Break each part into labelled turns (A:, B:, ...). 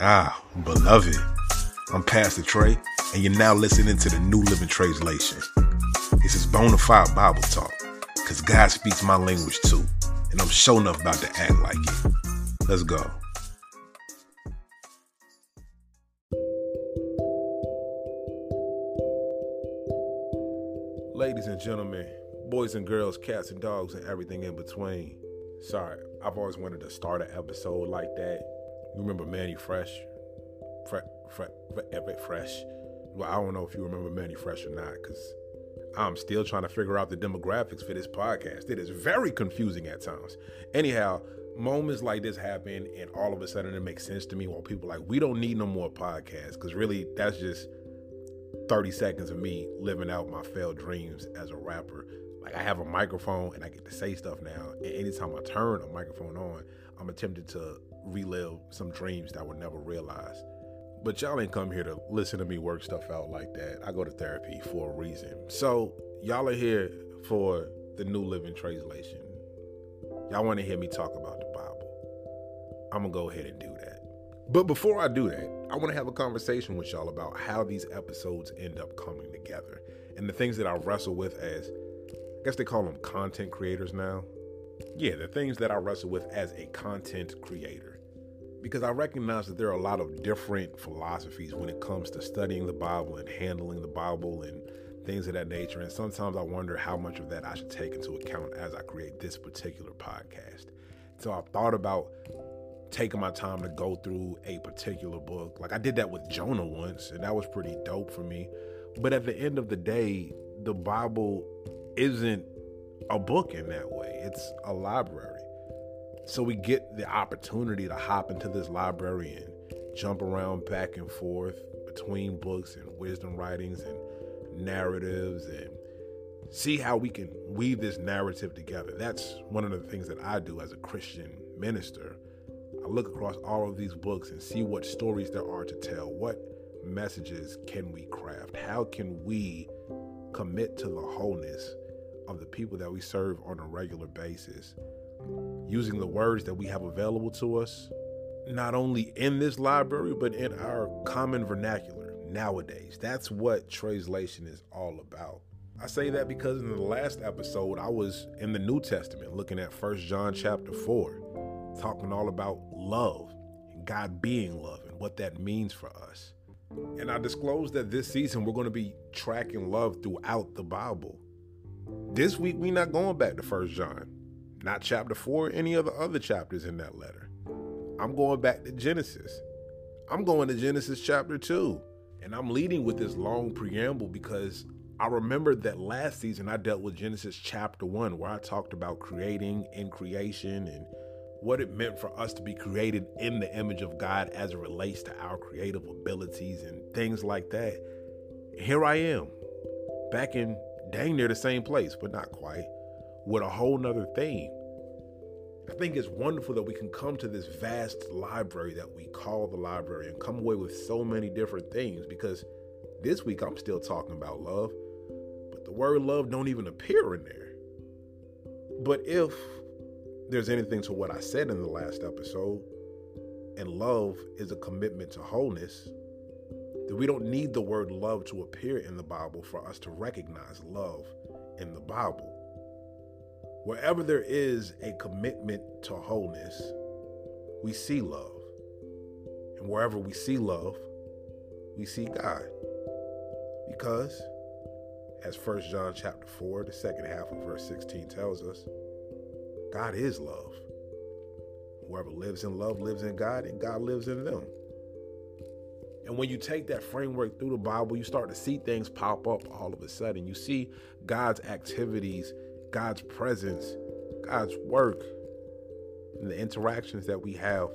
A: Ah, beloved. I'm Pastor Trey, and you're now listening to the New Living Translation. This is bona fide Bible talk, because God speaks my language too, and I'm sure enough about to act like it. Let's go. Ladies and gentlemen, boys and girls, cats and dogs, and everything in between. Sorry, I've always wanted to start an episode like that You remember Mannie Fresh? Fre- Fre- Fre- Fresh. Well, I don't know if you remember Mannie Fresh or not, because I'm still trying to figure out the demographics for this podcast. It is very confusing at times. Anyhow, moments like this happen, and all of a sudden it makes sense to me. While people like, we don't need no more podcasts, because really, that's just 30 seconds of me living out my failed dreams as a rapper. Like I have a microphone and I get to say stuff now. And anytime I turn a microphone on, I'm attempting to relive some dreams that were never realized. But y'all ain't come here to listen to me work stuff out like that. I go to therapy for a reason. So y'all are here for the New Living Translation. Y'all want to hear me talk about the Bible. I'm going to go ahead and do that. But before I do that, I want to have a conversation with y'all about how these episodes end up coming together and the things that I wrestle with as, I guess they call them content creators now. Yeah, the things that I wrestle with as a content creator because I recognize that there are a lot of different philosophies when it comes to studying the Bible and handling the Bible and things of that nature. And sometimes I wonder how much of that I should take into account as I create this particular podcast. So I've thought about taking my time to go through a particular book. Like I did that with Jonah once, and that was pretty dope for me. But at the end of the day, the Bible isn't a book in that way, it's a library. So we get the opportunity to hop into this library and jump around back and forth between books and wisdom writings and narratives and see how we can weave this narrative together. That's one of the things that I do as a Christian minister. I look across all of these books and see what stories there are to tell. What messages can we craft? How can we commit to the wholeness of the people that we serve on a regular basis? using the words that we have available to us, not only in this library, but in our common vernacular nowadays. That's what translation is all about. I say that because in the last episode, I was in the New Testament looking at First John chapter 4, talking all about love and God being love and what that means for us. And I disclosed that this season we're going to be tracking love throughout the Bible. This week we're not going back to First John not chapter four, or any of the other chapters in that letter. I'm going back to Genesis. I'm going to Genesis chapter two. And I'm leading with this long preamble because I remember that last season I dealt with Genesis chapter one, where I talked about creating in creation and what it meant for us to be created in the image of God as it relates to our creative abilities and things like that. Here I am, back in dang near the same place, but not quite with a whole nother theme. I think it's wonderful that we can come to this vast library that we call the library and come away with so many different things because this week I'm still talking about love, but the word love don't even appear in there. But if there's anything to what I said in the last episode, and love is a commitment to wholeness, then we don't need the word love to appear in the Bible for us to recognize love in the Bible. Wherever there is a commitment to wholeness, we see love. And wherever we see love, we see God. Because, as 1 John chapter 4, the second half of verse 16 tells us, God is love. Whoever lives in love lives in God, and God lives in them. And when you take that framework through the Bible, you start to see things pop up all of a sudden. You see God's activities God's presence, God's work, and the interactions that we have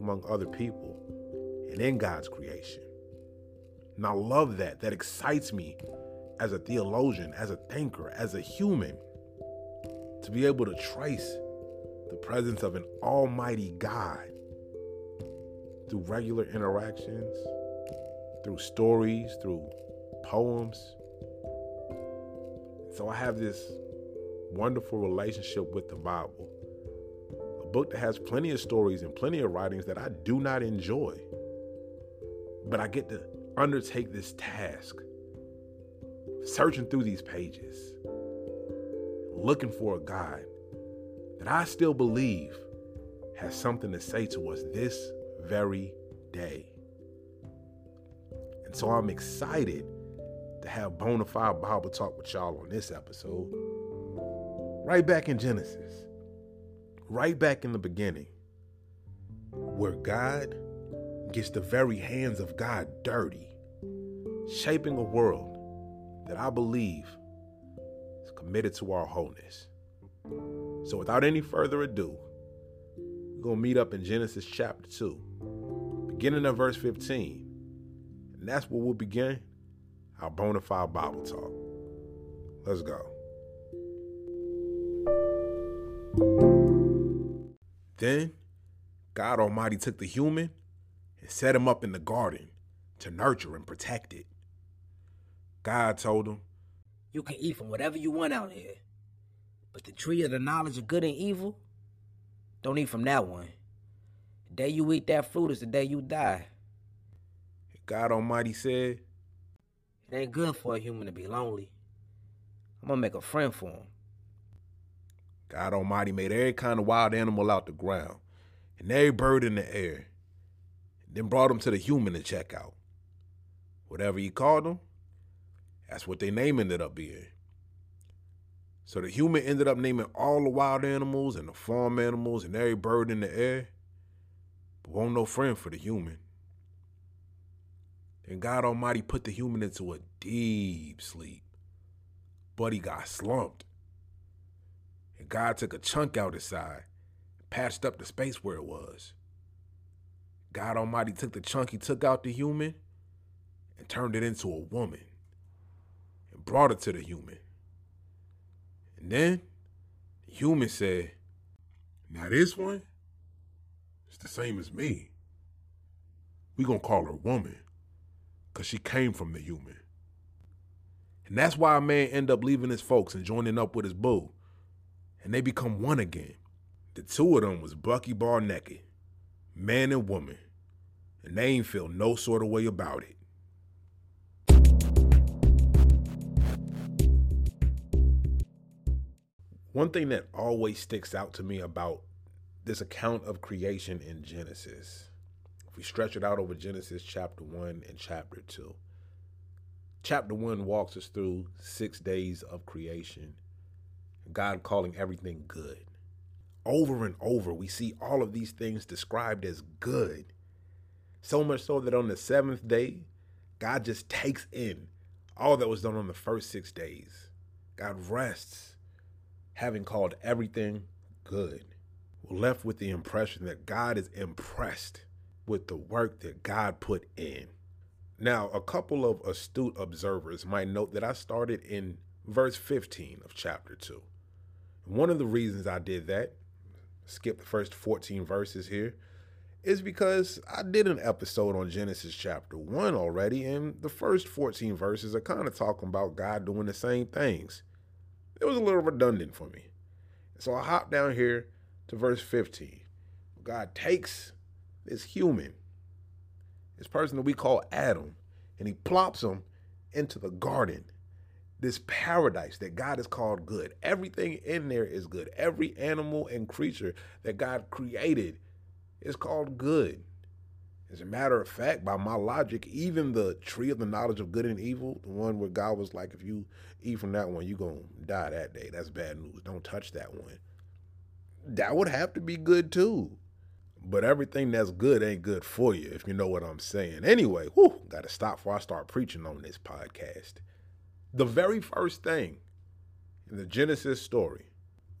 A: among other people and in God's creation. And I love that. That excites me as a theologian, as a thinker, as a human, to be able to trace the presence of an almighty God through regular interactions, through stories, through poems. So I have this wonderful relationship with the Bible. A book that has plenty of stories and plenty of writings that I do not enjoy. But I get to undertake this task, searching through these pages, looking for a God that I still believe has something to say to us this very day. And so I'm excited to have bona fide Bible Talk with y'all on this episode. Right back in Genesis, right back in the beginning, where God gets the very hands of God dirty, shaping a world that I believe is committed to our wholeness. So, without any further ado, we're going to meet up in Genesis chapter 2, beginning of verse 15. And that's where we'll begin our bona fide Bible talk. Let's go. Then God Almighty took the human and set him up in the garden to nurture and protect it. God told him,
B: You can eat from whatever you want out here, but the tree of the knowledge of good and evil, don't eat from that one. The day you eat that fruit is the day you die.
A: God Almighty said,
B: It ain't good for a human to be lonely. I'm gonna make a friend for him.
A: God Almighty made every kind of wild animal out the ground and every bird in the air, then brought them to the human to check out. Whatever he called them, that's what their name ended up being. So the human ended up naming all the wild animals and the farm animals and every bird in the air, but won't no friend for the human. And God Almighty put the human into a deep sleep, but he got slumped. And God took a chunk out his side, patched up the space where it was. God Almighty took the chunk he took out the human and turned it into a woman and brought it to the human. And then the human said, Now this one, it's the same as me. We gonna call her woman, cause she came from the human. And that's why a man end up leaving his folks and joining up with his boo. And they become one again. The two of them was Bucky Bar naked, man and woman. And they ain't feel no sort of way about it. One thing that always sticks out to me about this account of creation in Genesis, we stretch it out over Genesis chapter 1 and chapter 2, chapter 1 walks us through six days of creation, God calling everything good. Over and over, we see all of these things described as good. So much so that on the seventh day, God just takes in all that was done on the first six days. God rests having called everything good, we're left with the impression that God is impressed with the work that God put in. Now, a couple of astute observers might note that I started in verse 15 of chapter 2. One of the reasons I did that, skip the first 14 verses here, is because I did an episode on Genesis chapter 1 already, and the first 14 verses are kind of talking about God doing the same things it was a little redundant for me. So I hop down here to verse 15. God takes this human, this person that we call Adam, and he plops him into the garden, this paradise that God has called good. Everything in there is good. Every animal and creature that God created is called good. As a matter of fact, by my logic, even the tree of the knowledge of good and evil, the one where God was like, if you eat from that one, you're going to die that day. That's bad news. Don't touch that one. That would have to be good too. But everything that's good ain't good for you, if you know what I'm saying. Anyway, whew, got to stop before I start preaching on this podcast. The very first thing in the Genesis story,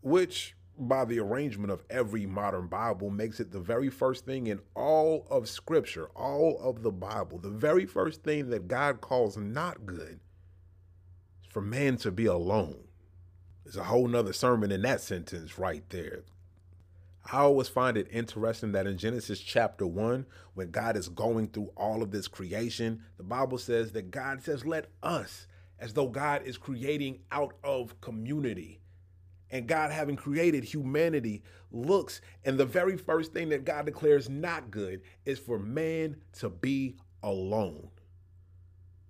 A: which by the arrangement of every modern Bible, makes it the very first thing in all of Scripture, all of the Bible, the very first thing that God calls not good is for man to be alone. There's a whole nother sermon in that sentence right there. I always find it interesting that in Genesis chapter 1, when God is going through all of this creation, the Bible says that God says, Let us, as though God is creating out of community and God having created humanity looks, and the very first thing that God declares not good is for man to be alone.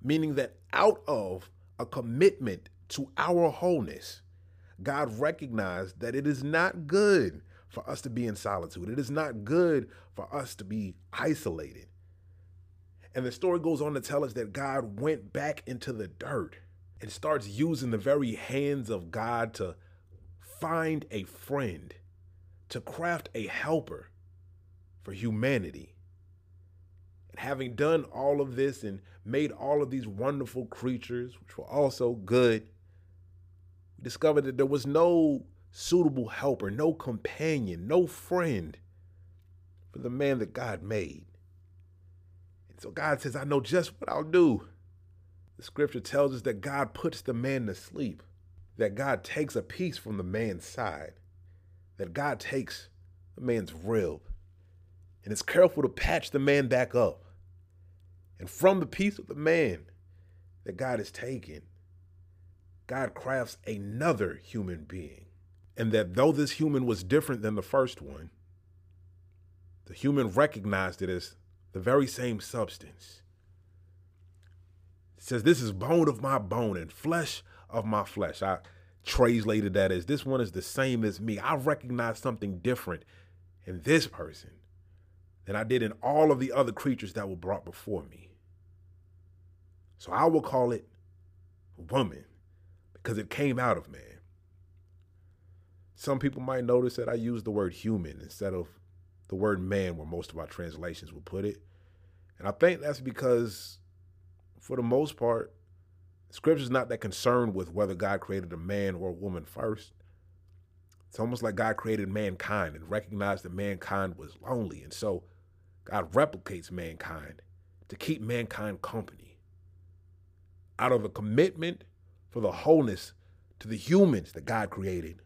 A: Meaning that out of a commitment to our wholeness, God recognized that it is not good for us to be in solitude. It is not good for us to be isolated. And the story goes on to tell us that God went back into the dirt and starts using the very hands of God to find a friend, to craft a helper for humanity. And having done all of this and made all of these wonderful creatures, which were also good, we discovered that there was no suitable helper, no companion, no friend for the man that God made. And so God says, I know just what I'll do. The scripture tells us that God puts the man to sleep that God takes a piece from the man's side, that God takes the man's rib and is careful to patch the man back up. And from the piece of the man that God has taken, God crafts another human being. And that though this human was different than the first one, the human recognized it as the very same substance. It says, This is bone of my bone and flesh of my flesh. I translated that as this one is the same as me. I recognize something different in this person than I did in all of the other creatures that were brought before me. So I will call it woman because it came out of man. Some people might notice that I use the word human instead of the word man, where most of our translations will put it. And I think that's because, for the most part, scripture is not that concerned with whether God created a man or a woman first. It's almost like God created mankind and recognized that mankind was lonely. And so God replicates mankind to keep mankind company. Out of a commitment for the wholeness to the humans that God created,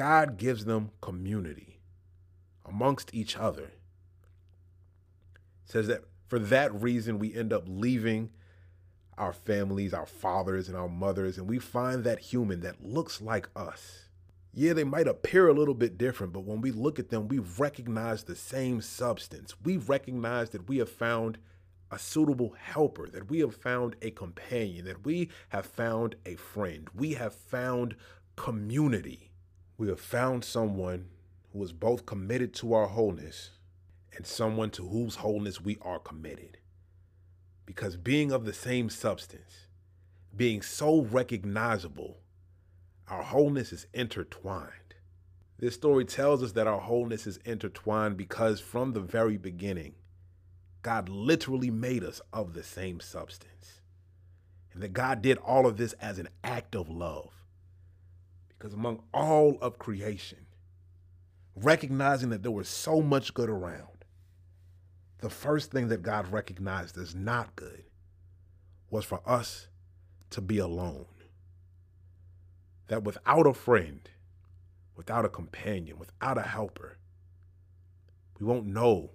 A: God gives them community amongst each other. It says that for that reason, we end up leaving our families, our fathers, and our mothers, and we find that human that looks like us. Yeah, they might appear a little bit different, but when we look at them, we recognize the same substance. We recognize that we have found a suitable helper, that we have found a companion, that we have found a friend. We have found community. We have found someone who is both committed to our wholeness and someone to whose wholeness we are committed because being of the same substance, being so recognizable, our wholeness is intertwined. This story tells us that our wholeness is intertwined because from the very beginning, God literally made us of the same substance. And that God did all of this as an act of love. Because among all of creation, recognizing that there was so much good around, the first thing that God recognized as not good was for us to be alone. That without a friend, without a companion, without a helper, we won't know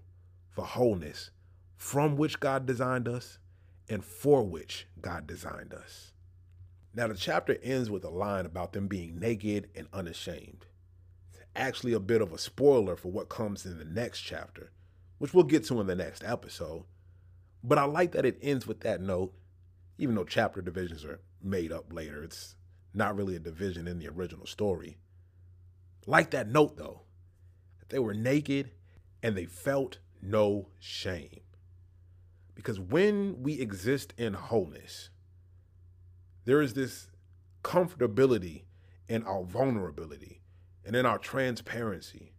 A: the wholeness from which God designed us and for which God designed us. Now, the chapter ends with a line about them being naked and unashamed. It's actually a bit of a spoiler for what comes in the next chapter, which we'll get to in the next episode. But I like that it ends with that note, even though chapter divisions are made up later. It's not really a division in the original story. Like that note, though, that they were naked and they felt no shame. Because when we exist in wholeness, there is this comfortability in our vulnerability and in our transparency.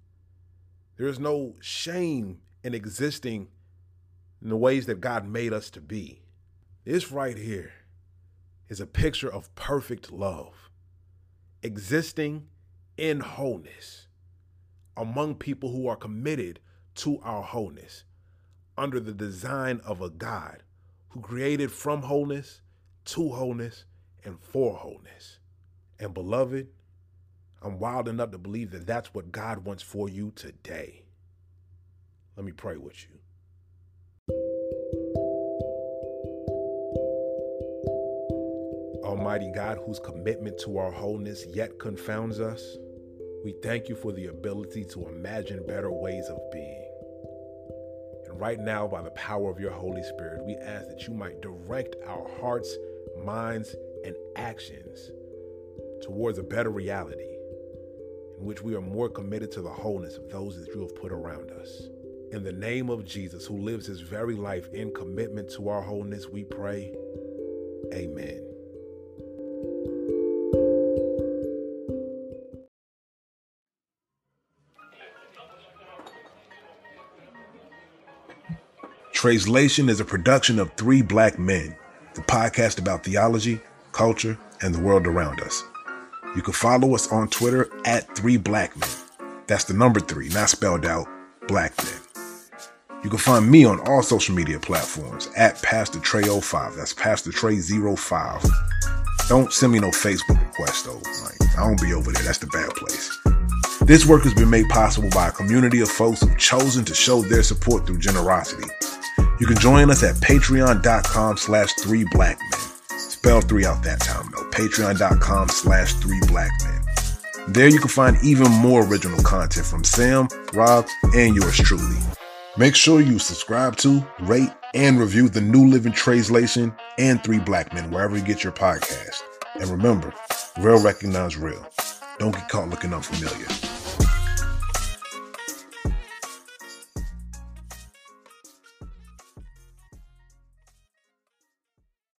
A: There is no shame in existing in the ways that God made us to be. This right here is a picture of perfect love, existing in wholeness among people who are committed to our wholeness under the design of a God who created from wholeness to wholeness and for wholeness. And beloved, I'm wild enough to believe that that's what God wants for you today. Let me pray with you. Almighty God, whose commitment to our wholeness yet confounds us, we thank you for the ability to imagine better ways of being. And right now, by the power of your Holy Spirit, we ask that you might direct our hearts, minds, and actions towards a better reality in which we are more committed to the wholeness of those that you have put around us. In the name of Jesus, who lives his very life in commitment to our wholeness, we pray. Amen. Translation is a production of Three Black Men, the podcast about theology, culture, and the world around us. You can follow us on Twitter at Three Black Men. That's the number three, not spelled out, Black Men. You can find me on all social media platforms at Pastor Trey05. That's Pastor Trey05. Don't send me no Facebook request though. Like, I don't be over there. That's the bad place. This work has been made possible by a community of folks who've chosen to show their support through generosity. You can join us at patreon.com slash three black men. Spell three out that time though. Patreon.com slash three black men. There you can find even more original content from Sam, Rob, and yours truly. Make sure you subscribe to, rate, and review the New Living Translation and Three Black Men wherever you get your podcast. And remember, real recognize real. Don't get caught looking unfamiliar.